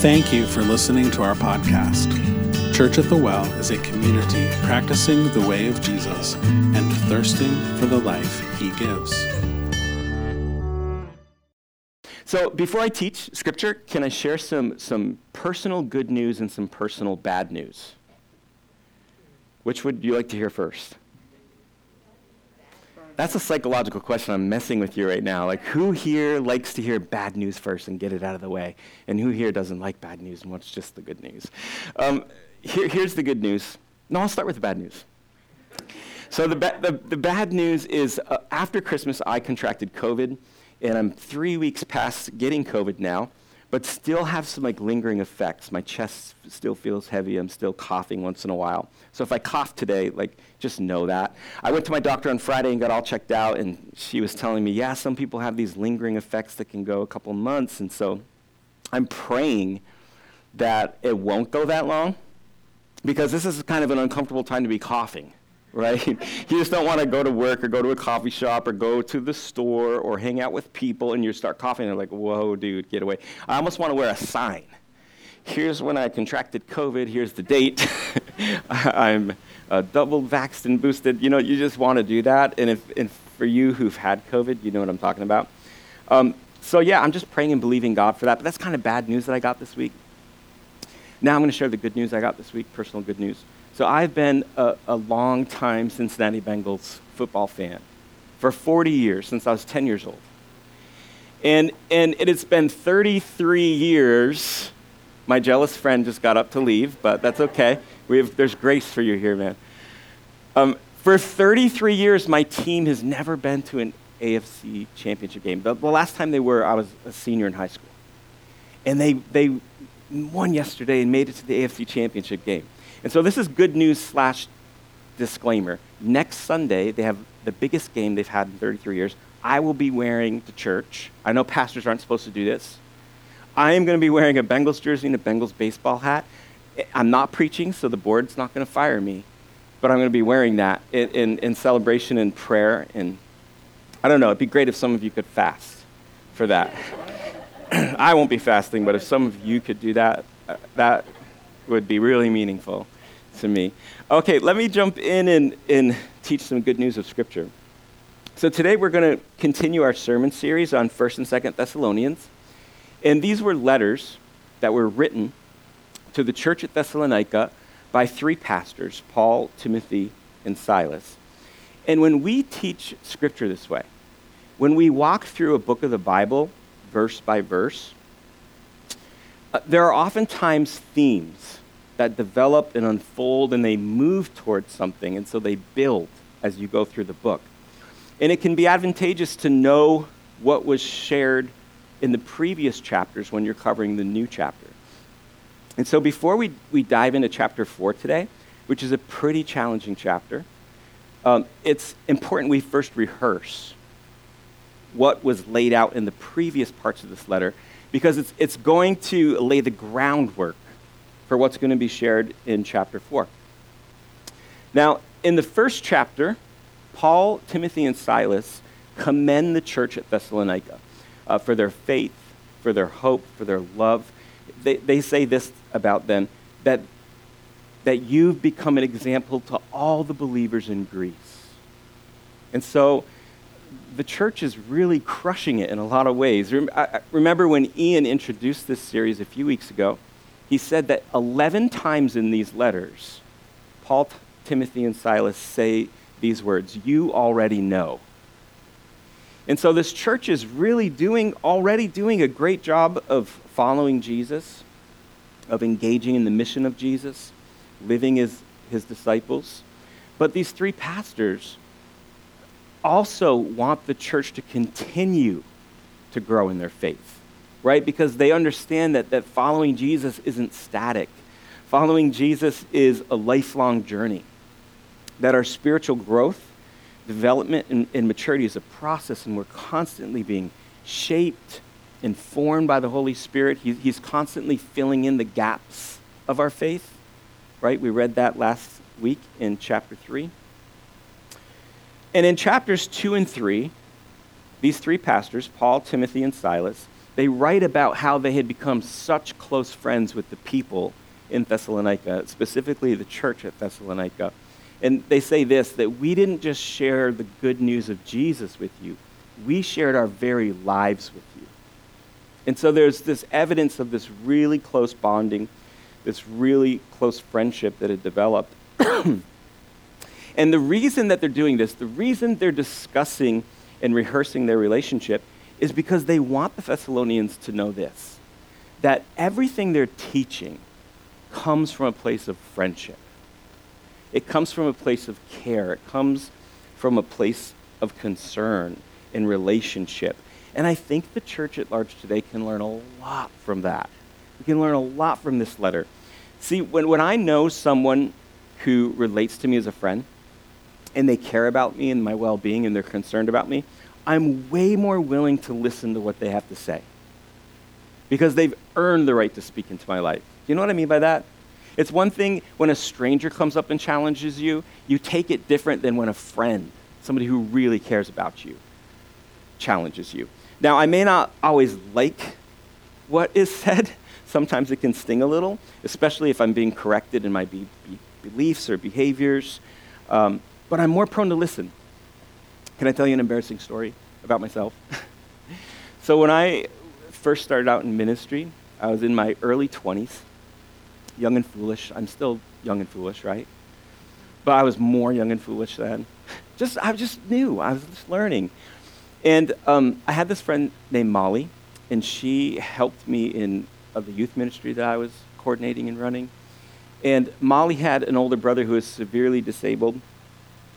Thank you for listening to our podcast. Church at the Well is a community practicing the way of Jesus and thirsting for the life he gives. So, before I teach scripture, can I share some, some personal good news and some personal bad news? Which would you like to hear first? That's a psychological question. I'm messing with you right now. Like, who here likes to hear bad news first and get it out of the way? And who here doesn't like bad news and wants just the good news? Um, here, here's the good news. No, I'll start with the bad news. So, the, ba- the, the bad news is uh, after Christmas, I contracted COVID, and I'm three weeks past getting COVID now but still have some like lingering effects. My chest still feels heavy. I'm still coughing once in a while. So if I cough today, like just know that. I went to my doctor on Friday and got all checked out, and she was telling me, yeah, some people have these lingering effects that can go a couple months, and so I'm praying that it won't go that long, because this is kind of an uncomfortable time to be coughing right? you just don't want to go to work or go to a coffee shop or go to the store or hang out with people and you start coughing and they're like, whoa, dude, get away. I almost want to wear a sign. Here's when I contracted COVID, here's the date. I'm uh, double vaxxed and boosted. You know, you just want to do that. And, if, and for you who've had COVID, you know what I'm talking about. Um, so, yeah, I'm just praying and believing God for that. But that's kind of bad news that I got this week. Now I'm going to share the good news I got this week, personal good news. So I've been a, a long time Cincinnati Bengals football fan for 40 years, since I was 10 years old. And, and it has been 33 years. My jealous friend just got up to leave, but that's okay. We have, there's grace for you here, man. Um, for 33 years, my team has never been to an AFC championship game. The, the, last time they were, I was a senior in high school. And they, they won yesterday and made it to the AFC championship game. And so this is good news slash disclaimer. Next Sunday, they have the biggest game they've had in 33 years. I will be wearing to church. I know pastors aren't supposed to do this. I am going to be wearing a Bengals jersey and a Bengals baseball hat. I'm not preaching, so the board's not going to fire me. But I'm going to be wearing that in, in, in celebration and prayer. And I don't know, it'd be great if some of you could fast for that. I won't be fasting, but if some of you could do that, uh, that would be really meaningful to me. Okay, let me jump in and, and teach some good news of Scripture. So today we're going to continue our sermon series on 1st and 2nd Thessalonians. And these were letters that were written to the church at Thessalonica by three pastors, Paul, Timothy, and Silas. And when we teach Scripture this way, when we walk through a book of the Bible, verse by verse, uh, there are oftentimes themes that develop and unfold and they move towards something, and so they build as you go through the book. And it can be advantageous to know what was shared in the previous chapters when you're covering the new chapter. And so before we, we dive into chapter four today, which is a pretty challenging chapter, um, it's important we first rehearse what was laid out in the previous parts of this letter because it's, it's going to lay the groundwork for what's going to be shared in chapter 4. Now, in the first chapter, Paul, Timothy, and Silas commend the church at Thessalonica uh, for their faith, for their hope, for their love. They, they say this about them that, that you've become an example to all the believers in Greece. And so the church is really crushing it in a lot of ways. Remember when Ian introduced this series a few weeks ago? he said that 11 times in these letters, Paul, Timothy, and Silas say these words You already know. And so this church is really doing, already doing a great job of following Jesus, of engaging in the mission of Jesus, living as his disciples. But these three pastors also want the church to continue to grow in their faith right? Because they understand that, that following Jesus isn't static. Following Jesus is a lifelong journey. That our spiritual growth, development, and, and maturity is a process, and we're constantly being shaped, informed by the Holy Spirit. He, he's constantly filling in the gaps of our faith, right? We read that last week in chapter 3. And in chapters 2 and 3, these three pastors, Paul, Timothy, and Silas, they write about how they had become such close friends with the people in Thessalonica, specifically the church at Thessalonica. And they say this that we didn't just share the good news of Jesus with you, we shared our very lives with you. And so there's this evidence of this really close bonding, this really close friendship that had developed. and the reason that they're doing this, the reason they're discussing and rehearsing their relationship, is because they want the Thessalonians to know this that everything they're teaching comes from a place of friendship. It comes from a place of care. It comes from a place of concern in relationship. And I think the church at large today can learn a lot from that. We can learn a lot from this letter. See, when, when I know someone who relates to me as a friend, and they care about me and my well being, and they're concerned about me, I'm way more willing to listen to what they have to say. Because they've earned the right to speak into my life. You know what I mean by that? It's one thing when a stranger comes up and challenges you, you take it different than when a friend, somebody who really cares about you, challenges you. Now, I may not always like what is said. Sometimes it can sting a little, especially if I'm being corrected in my be- be- beliefs or behaviors. Um, but I'm more prone to listen. Can I tell you an embarrassing story about myself? so, when I first started out in ministry, I was in my early 20s, young and foolish. I'm still young and foolish, right? But I was more young and foolish then. Just, I was just new. I was just learning. And um, I had this friend named Molly, and she helped me in uh, the youth ministry that I was coordinating and running. And Molly had an older brother who was severely disabled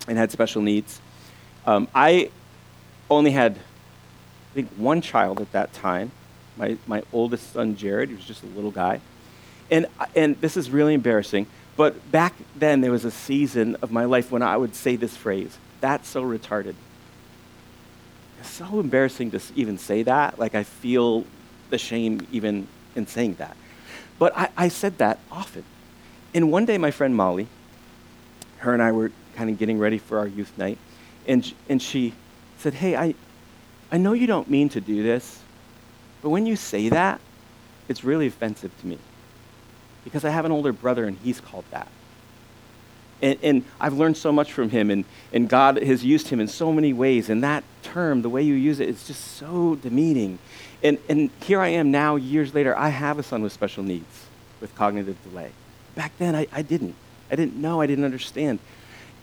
and had special needs. Um, I only had, I think, one child at that time. My, my oldest son, Jared, he was just a little guy. And, and this is really embarrassing, but back then there was a season of my life when I would say this phrase that's so retarded it's so embarrassing to even say that. Like, I feel the shame even in saying that. But I, I said that often. And one day, my friend Molly, her and I were kind of getting ready for our youth night, and, and she said, Hey, I, I know you don't mean to do this, but when you say that, it's really offensive to me. Because I have an older brother and he's called that. And, and, I've learned so much from him, and, and God has used him in so many ways. And that term, the way you use it, is just so demeaning. And, and here I am now, years later, I have a son with special needs, with cognitive delay. Back then, I, I didn't. I didn't know, I didn't understand.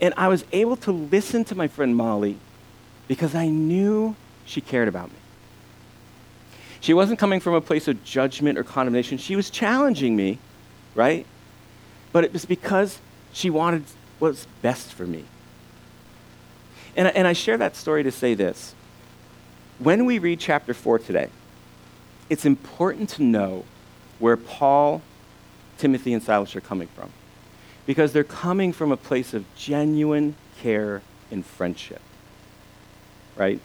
And I was able to listen to my friend Molly because I knew she cared about me. She wasn't coming from a place of judgment or condemnation. She was challenging me, right? But it was because she wanted what's best for me. And, and I share that story to say this. When we read chapter 4 today, it's important to know where Paul, Timothy, and Silas are coming from. Because they're coming from a place of genuine care and friendship. Right?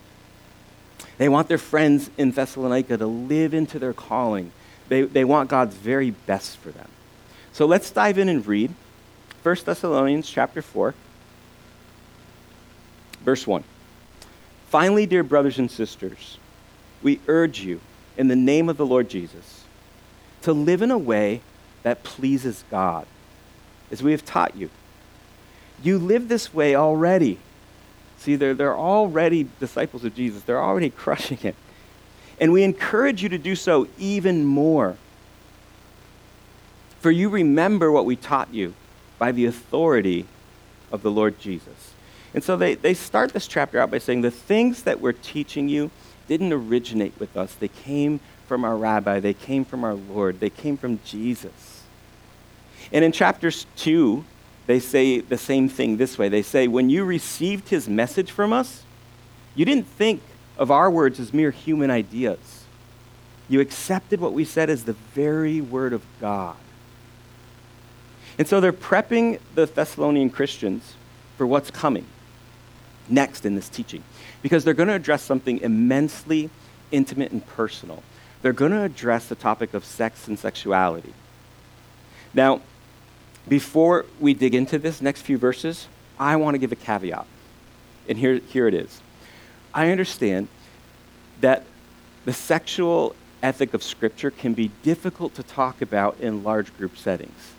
They want their friends in Thessalonica to live into their calling. They, they want God's very best for them. So let's dive in and read 1 Thessalonians chapter 4, verse 1. Finally, dear brothers and sisters, we urge you in the name of the Lord Jesus to live in a way that pleases God, as we have taught you. You live this way already. See, they're, they're already disciples of Jesus, they're already crushing it. And we encourage you to do so even more. For you remember what we taught you by the authority of the Lord Jesus. And so they, they start this chapter out by saying the things that we're teaching you didn't originate with us. They came from our rabbi, they came from our Lord, they came from Jesus. And in chapters 2, they say the same thing this way. They say, When you received his message from us, you didn't think of our words as mere human ideas. You accepted what we said as the very word of God. And so they're prepping the Thessalonian Christians for what's coming next in this teaching because they're going to address something immensely intimate and personal. They're going to address the topic of sex and sexuality. Now, before we dig into this next few verses, I want to give a caveat. And here, here it is. I understand that the sexual ethic of Scripture can be difficult to talk about in large group settings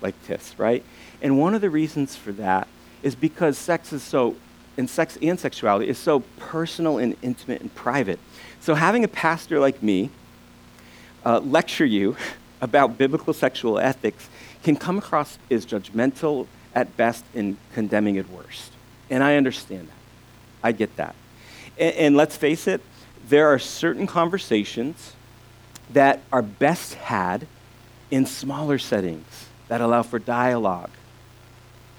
like this, right? And one of the reasons for that is because sex is so, and sex and sexuality is so personal and intimate and private. So having a pastor like me uh, lecture you about biblical sexual ethics can come across as judgmental at best and condemning at worst. And I understand that. I get that. And, and let's face it, there are certain conversations that are best had in smaller settings that allow for dialogue,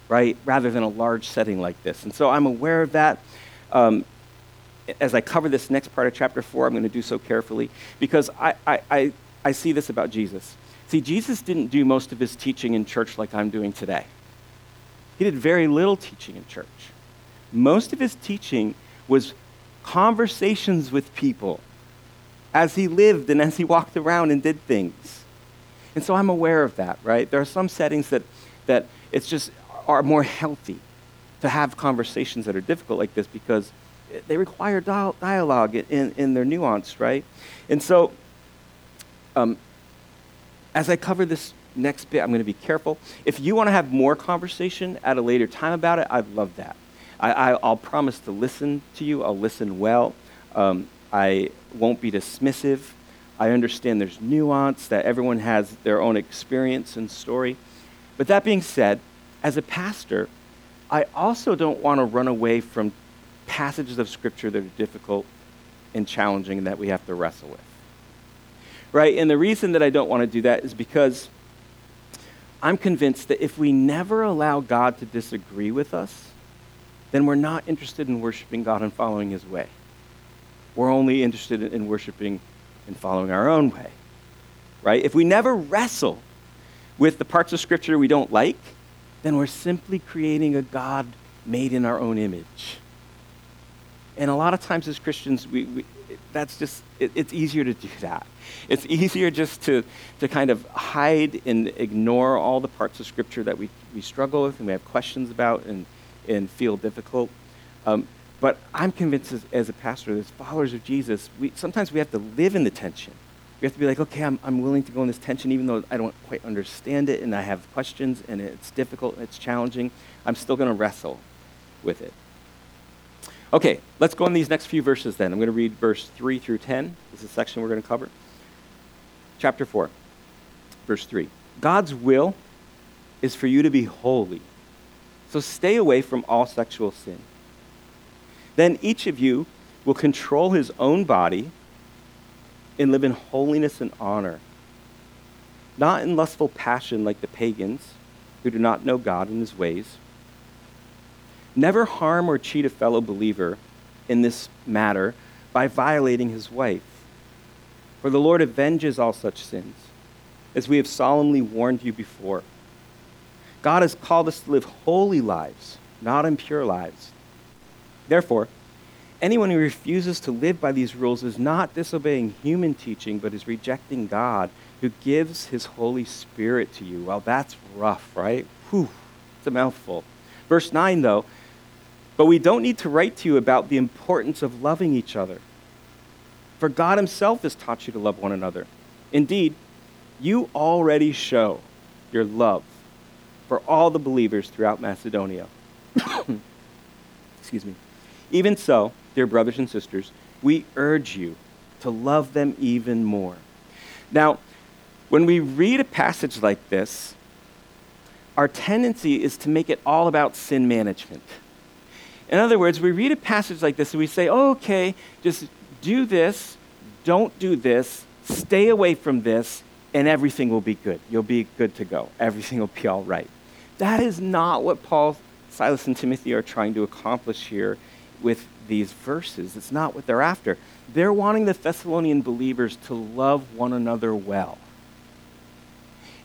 right, rather than a large setting like this. And so I'm aware of that. Um, as I cover this next part of chapter 4, I'm going to do so carefully because I, I, I, I see this about Jesus. See, Jesus didn't do most of his teaching in church like I'm doing today. He did very little teaching in church. Most of his teaching was conversations with people as he lived and as he walked around and did things. And so I'm aware of that, right? There are some settings that, that it's just are more healthy to have conversations that are difficult like this because they require dialogue in, in their nuance, right? And so, um, as I cover this next bit, I'm going to be careful. If you want to have more conversation at a later time about it, I'd love that. I, will promise to listen to you. I'll listen well. Um, I won't be dismissive. I understand there's nuance, that everyone has their own experience and story. But that being said, as a pastor, I also don't want to run away from passages of Scripture that are difficult and challenging that we have to wrestle with. Right? And the reason that I don't want to do that is because I'm convinced that if we never allow God to disagree with us, then we're not interested in worshiping God and following His way. We're only interested in worshiping and following our own way. Right? If we never wrestle with the parts of Scripture we don't like, then we're simply creating a God made in our own image. And a lot of times as Christians, we, we that's just, it, it's easier to do that. It's easier just to, to kind of hide and ignore all the parts of Scripture that we, we struggle with and we have questions about and, and feel difficult. Um, but I'm convinced as, as, a pastor, as followers of Jesus, we, sometimes we have to live in the tension. We have to be like, okay, I'm, I'm willing to go in this tension even though I don't quite understand it and I have questions and it's difficult and it's challenging. I'm still going to wrestle with it. Okay, let's go on these next few verses then. I'm going to read verse 3 through 10. This is the section we're going to cover. Chapter 4, verse 3. God's will is for you to be holy. So stay away from all sexual sin. Then each of you will control his own body and live in holiness and honor, not in lustful passion like the pagans who do not know God and his ways. Never harm or cheat a fellow believer in this matter by violating his wife. For the Lord avenges all such sins, as we have solemnly warned you before. God has called us to live holy lives, not impure lives. Therefore, anyone who refuses to live by these rules is not disobeying human teaching, but is rejecting God, who gives his Holy Spirit to you. Well, that's rough, right? Whew, it's a mouthful. Verse 9, though, but we don't need to write to you about the importance of loving each other. For God Himself has taught you to love one another. Indeed, you already show your love for all the believers throughout Macedonia. Excuse me. Even so, dear brothers and sisters, we urge you to love them even more. Now, when we read a passage like this, our tendency is to make it all about sin management. In other words, we read a passage like this and we say, oh, okay, just do this, don't do this, stay away from this, and everything will be good. You'll be good to go. Everything will be all right. That is not what Paul, Silas, and Timothy are trying to accomplish here with these verses. It's not what they're after. They're wanting the Thessalonian believers to love one another well.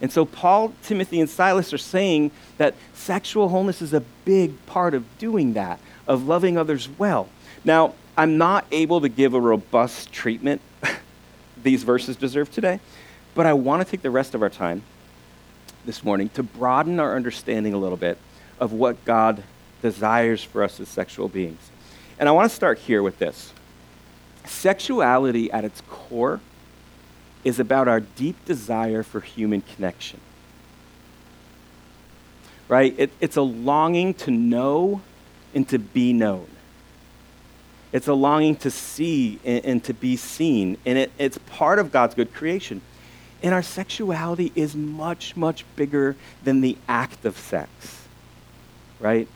And so Paul, Timothy, and Silas are saying that sexual wholeness is a big part of doing that of loving others well. Now, I'm not able to give a robust treatment these verses deserve today, but I want to take the rest of our time this morning to broaden our understanding a little bit of what God desires for us as sexual beings. And I want to start here with this sexuality at its core is about our deep desire for human connection. Right? It, it's a longing to know and to be known. It's a longing to see and, and to be seen. And it, it's part of God's good creation. And our sexuality is much, much bigger than the act of sex. Right?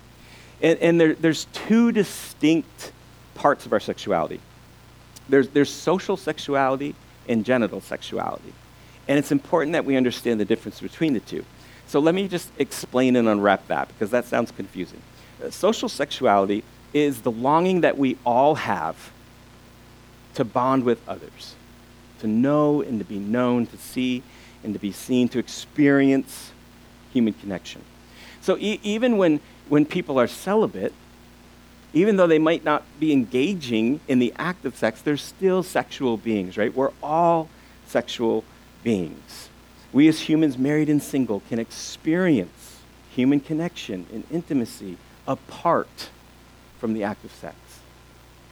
And, and there, there's two distinct parts of our sexuality there's, there's social sexuality and genital sexuality. And it's important that we understand the difference between the two. So let me just explain and unwrap that because that sounds confusing. Social sexuality is the longing that we all have to bond with others, to know and to be known, to see and to be seen, to experience human connection. So e- even when, when people are celibate, even though they might not be engaging in the act of sex, they're still sexual beings, right? We're all sexual beings. We as humans, married and single, can experience human connection and intimacy apart from the act of sex,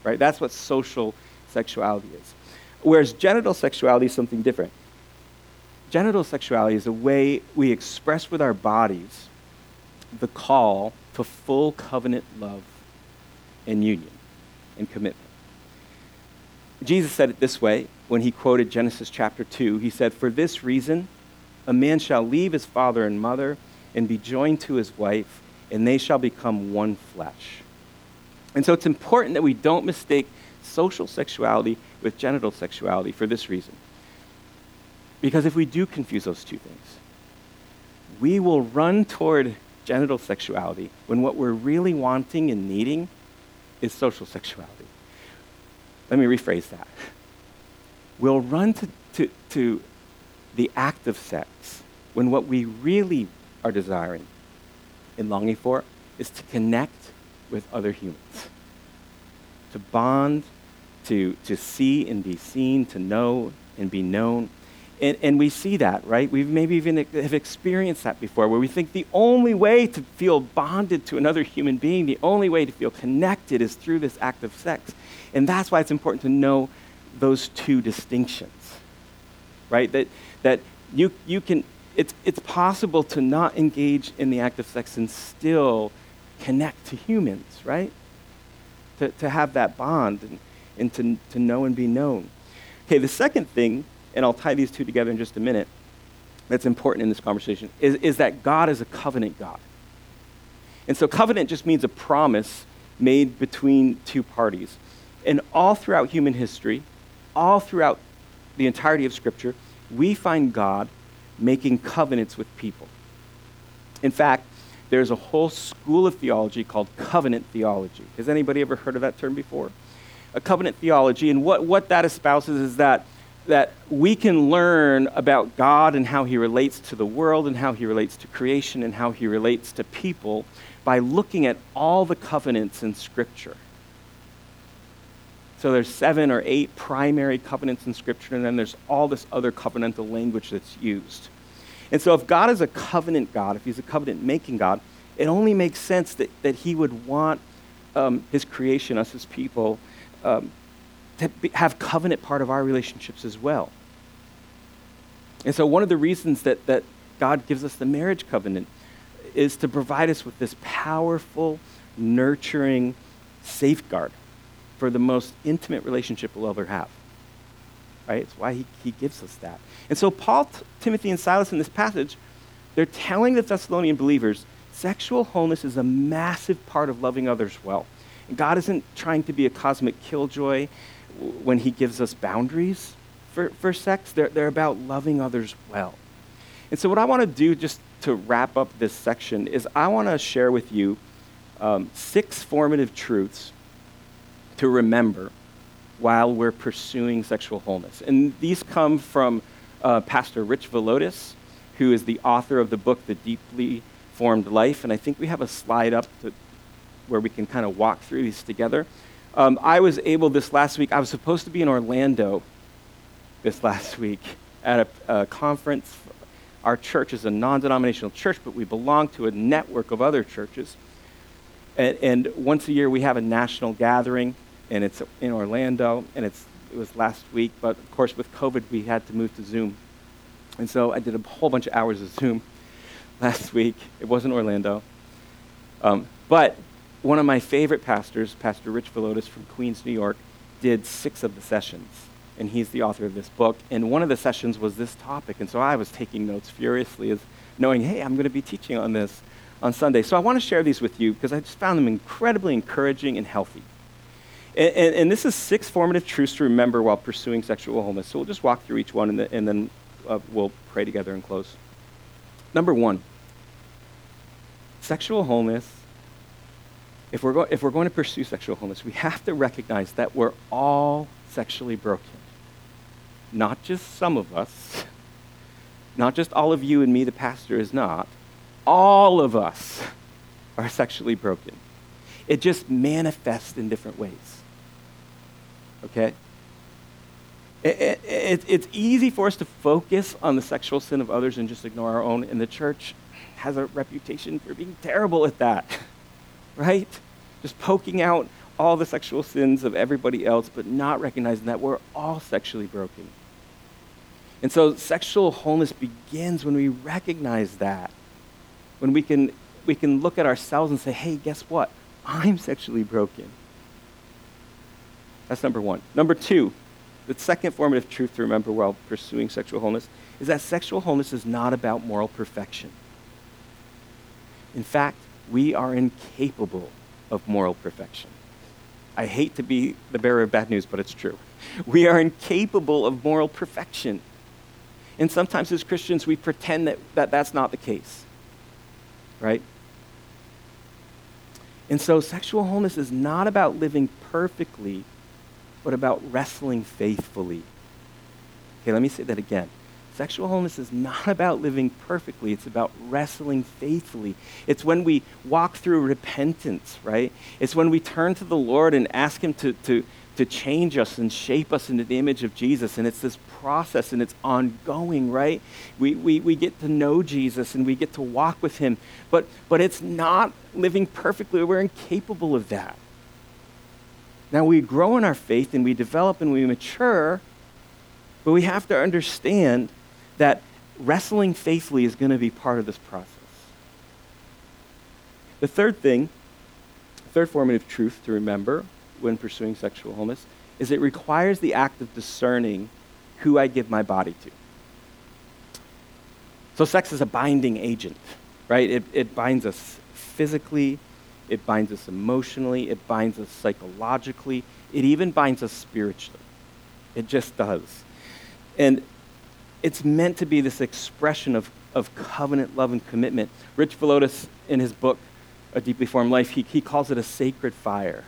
right? That's what social sexuality is. Whereas genital sexuality is something different. Genital sexuality is a way we express with our bodies the call to full covenant love and union and commitment. Jesus said it this way when he quoted Genesis chapter 2. He said, For this reason, a man shall leave his father and mother and be joined to his wife, and they shall become one flesh. And so it's important that we don't mistake social sexuality with genital sexuality for this reason. Because if we do confuse those two things, we will run toward genital sexuality when what we're really wanting and needing is social sexuality. Let me rephrase that. We'll run to, to, to the act of sex when what we really are desiring and longing for is to connect with other humans, to bond, to, to see and be seen, to know and be known. And, and we see that, right? We've maybe even have experienced that before, where we think the only way to feel bonded to another human being, the only way to feel connected is through this act of sex. And that's why it's important to know those two distinctions, right? That, that you, you can, it's, it's possible to not engage in the act of sex and still connect to humans, right? To, to have that bond and, and to, to know and be known. Okay, the second thing and I'll tie these two together in just a minute, that's important in this conversation, is, is that God is a covenant God. And so covenant just means a promise made between two parties. And all throughout human history, all throughout the entirety of Scripture, we find God making covenants with people. In fact, there's a whole school of theology called covenant theology. Has anybody ever heard of that term before? A covenant theology, and what, what that espouses is that that we can learn about God and how he relates to the world and how he relates to creation and how he relates to people by looking at all the covenants in Scripture. So there's seven or eight primary covenants in Scripture, and then there's all this other covenantal language that's used. And so if God is a covenant God, if he's a covenant making God, it only makes sense that, that he would want um, his creation, us as people, um, to be, have covenant part of our relationships as well. And so, one of the reasons that, that God gives us the marriage covenant is to provide us with this powerful, nurturing safeguard for the most intimate relationship we'll ever have. Right? It's why he, he gives us that. And so, Paul, T- Timothy, and Silas in this passage, they're telling the Thessalonian believers sexual wholeness is a massive part of loving others well. And God isn't trying to be a cosmic killjoy when he gives us boundaries for, for sex. They're, they're about loving others well. And so, what I want to do just to wrap up this section is I want to share with you um, six formative truths to remember while we're pursuing sexual wholeness. And these come from uh, Pastor Rich Villodas, who is the author of the book, The Deeply Formed Life. And I think we have a slide up to, where we can kind of walk through these together. Um, I was able this last week, I was supposed to be in Orlando this last week at a, a conference. Our church is a non denominational church, but we belong to a network of other churches. And, and, once a year, we have a national gathering, and it's in Orlando, and it's it was last week, but of course with COVID we had to move to Zoom. And so I did a whole bunch of hours of Zoom last week. It wasn't Orlando. Um, but one of my favorite pastors, Pastor Rich Villodas from Queens, New York, did six of the sessions. And he's the author of this book. And one of the sessions was this topic. And so I was taking notes furiously as knowing, hey, I'm going to be teaching on this on Sunday. So I want to share these with you because I just found them incredibly encouraging and healthy. And, and, and, this is six formative truths to remember while pursuing sexual wholeness. So we'll just walk through each one and, the, and then uh, we'll pray together and close. Number one, sexual wholeness. If we're, go- if we're going to pursue sexual wholeness, we have to recognize that we're all sexually broken. Not just some of us, not just all of you and me, the pastor is not. All of us are sexually broken. It just manifests in different ways okay? It, it, it, it's easy for us to focus on the sexual sin of others and just ignore our own, and the church has a reputation for being terrible at that, right? Just poking out all the sexual sins of everybody else, but not recognizing that we're all sexually broken. And so sexual wholeness begins when we recognize that. When we can, we can look at ourselves and say, hey, guess what? I'm sexually broken. That's number one. Number two, the second formative truth to remember while pursuing sexual wholeness is that sexual wholeness is not about moral perfection. In fact, we are incapable of moral perfection. I hate to be the bearer of bad news, but it's true. We are incapable of moral perfection. And sometimes as Christians, we pretend that, that that's not the case, right? And so sexual wholeness is not about living perfectly but about wrestling faithfully. Okay, let me say that again. Sexual wholeness is not about living perfectly, it's about wrestling faithfully. It's when we walk through repentance, right? It's when we turn to the Lord and ask Him to, to, to change us and shape us into the image of Jesus. And it's this process and it's ongoing, right? We, we, we get to know Jesus and we get to walk with Him, but, but it's not living perfectly. We're incapable of that. Now, we grow in our faith and we develop and we mature, but we have to understand that wrestling faithfully is going to be part of this process. The third thing, third formative truth to remember when pursuing sexual wholeness is it requires the act of discerning who I give my body to. So, sex is a binding agent, right? It, it binds us physically, it binds us emotionally, it binds us psychologically, it even binds us spiritually. It just does. And it's meant to be this expression of, of covenant love and commitment. Rich Villodas, in his book, A Deeply Formed Life, he, he calls it a sacred fire.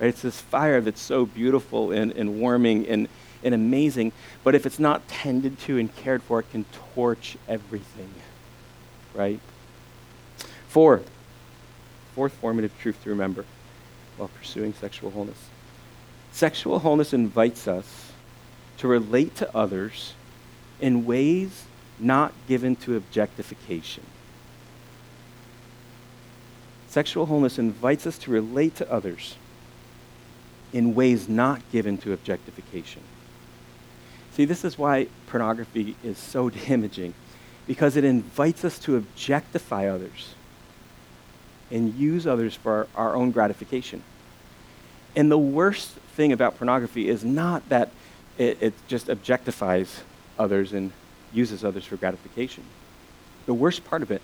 Right? It's this fire that's so beautiful and, and warming and, and amazing, but if it's not tended to and cared for, it can torch everything. Right? Four, fourth formative truth to remember while pursuing sexual wholeness. Sexual wholeness invites us to relate to others in ways not given to objectification. Sexual wholeness invites us to relate to others in ways not given to objectification. See, this is why pornography is so damaging, because it invites us to objectify others and use others for our, our own gratification. And the worst thing about pornography is not that it, it just objectifies others and uses others for gratification. The worst part of it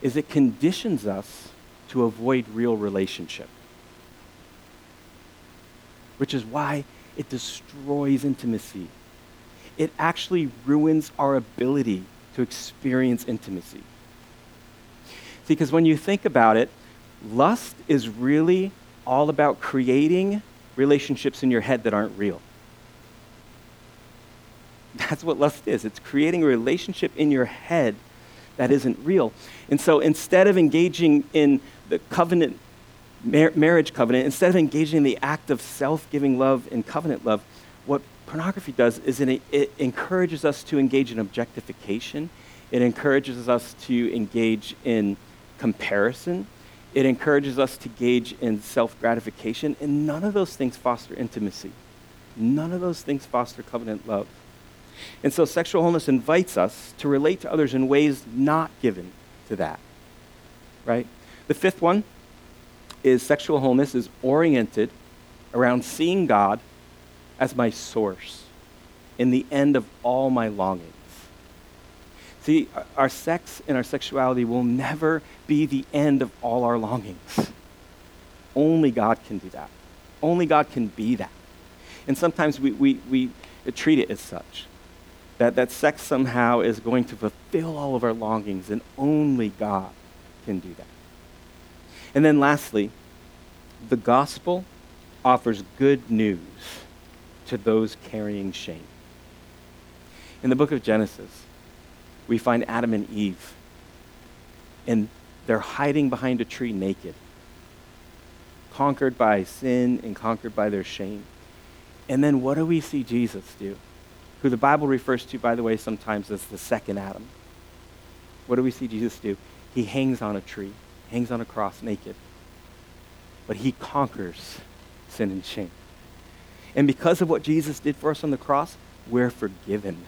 is it conditions us to avoid real relationship, which is why it destroys intimacy. It actually ruins our ability to experience intimacy. Because when you think about it, lust is really all about creating relationships in your head that aren't real. That's what lust is. It's creating a relationship in your head that isn't real. And so instead of engaging in the covenant, mar- marriage covenant, instead of engaging in the act of self giving love and covenant love, what pornography does is it, it encourages us to engage in objectification. It encourages us to engage in comparison. It encourages us to gauge in self gratification, and none of those things foster intimacy. None of those things foster covenant love. And so sexual wholeness invites us to relate to others in ways not given to that. Right? The fifth one is sexual wholeness is oriented around seeing God as my source in the end of all my longings. See, our sex and our sexuality will never be the end of all our longings. Only God can do that. Only God can be that. And sometimes we, we, we treat it as such that, that sex somehow is going to fulfill all of our longings, and only God can do that. And then lastly, the gospel offers good news to those carrying shame. In the book of Genesis, we find Adam and Eve, and they're hiding behind a tree naked, conquered by sin and conquered by their shame. And then what do we see Jesus do? Who the Bible refers to, by the way, sometimes as the second Adam. What do we see Jesus do? He hangs on a tree, hangs on a cross naked. But he conquers sin and shame. And because of what Jesus did for us on the cross, we're forgiven.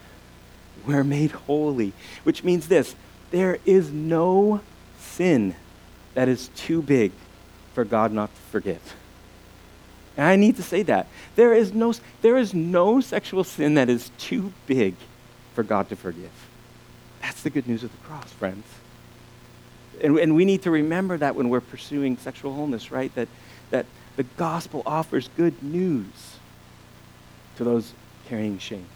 We're made holy, which means this there is no sin that is too big for God not to forgive. And I need to say that. There is no, there is no sexual sin that is too big for God to forgive. That's the good news of the cross, friends. And, and we need to remember that when we're pursuing sexual wholeness, right? That, that the gospel offers good news to those carrying shame.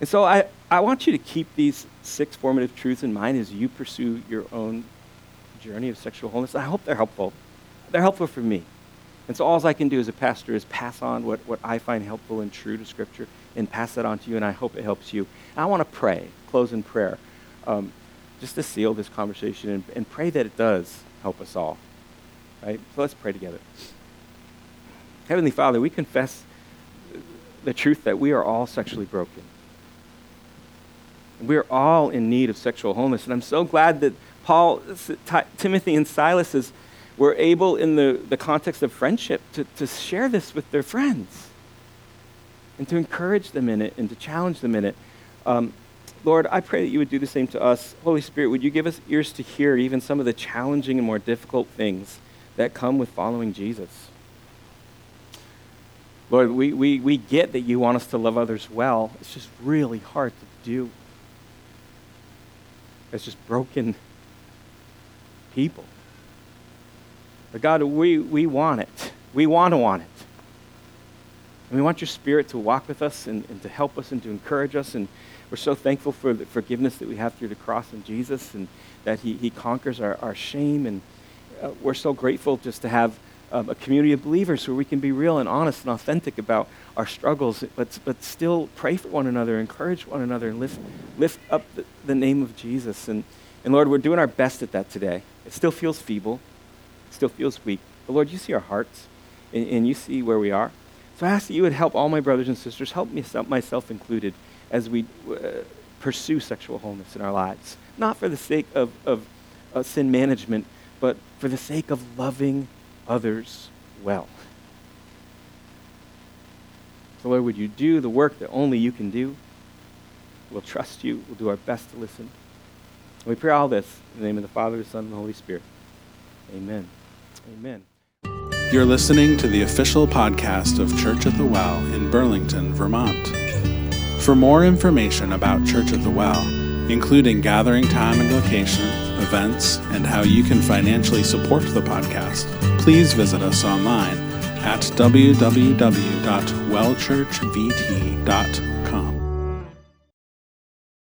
And so I, I want you to keep these six formative truths in mind as you pursue your own journey of sexual wholeness. I hope they're helpful. They're helpful for me. And so all I can do as a pastor is pass on what, what I find helpful and true to Scripture and pass that on to you, and I hope it helps you. And I want to pray, close in prayer, um, just to seal this conversation and, and pray that it does help us all. Right? So let's pray together. Heavenly Father, we confess the truth that we are all sexually broken. We are all in need of sexual wholeness. And I'm so glad that Paul, Timothy, and Silas is were able, in the, the context of friendship, to, to share this with their friends and to encourage them in it and to challenge them in it. Um, Lord, I pray that you would do the same to us. Holy Spirit, would you give us ears to hear even some of the challenging and more difficult things that come with following Jesus? Lord, we, we, we get that you want us to love others well. It's just really hard to do. It's just broken people. But God, we, we want it. We want to want it. And we want your spirit to walk with us and, and to help us and to encourage us. And we're so thankful for the forgiveness that we have through the cross in Jesus and that he, he conquers our, our shame. And uh, we're so grateful just to have um, a community of believers where we can be real and honest and authentic about our struggles, but, but still pray for one another, encourage one another, and lift, lift up the, the name of Jesus. And, and Lord, we're doing our best at that today. It still feels feeble it still feels weak. But Lord, you see our hearts, and, and you see where we are. So I ask that you would help all my brothers and sisters, help me, myself included, as we uh, pursue sexual wholeness in our lives. Not for the sake of, of uh, sin management, but for the sake of loving others well. So, Lord, would you do the work that only you can do? We'll trust you. We'll do our best to listen. We pray all this in the name of the Father, the Son, and the Holy Spirit. Amen. Amen. You're listening to the official podcast of Church at the Well in Burlington, Vermont. For more information about Church at the Well, including gathering time and location, events, and how you can financially support the podcast, please visit us online at www.wellchurchvt.com.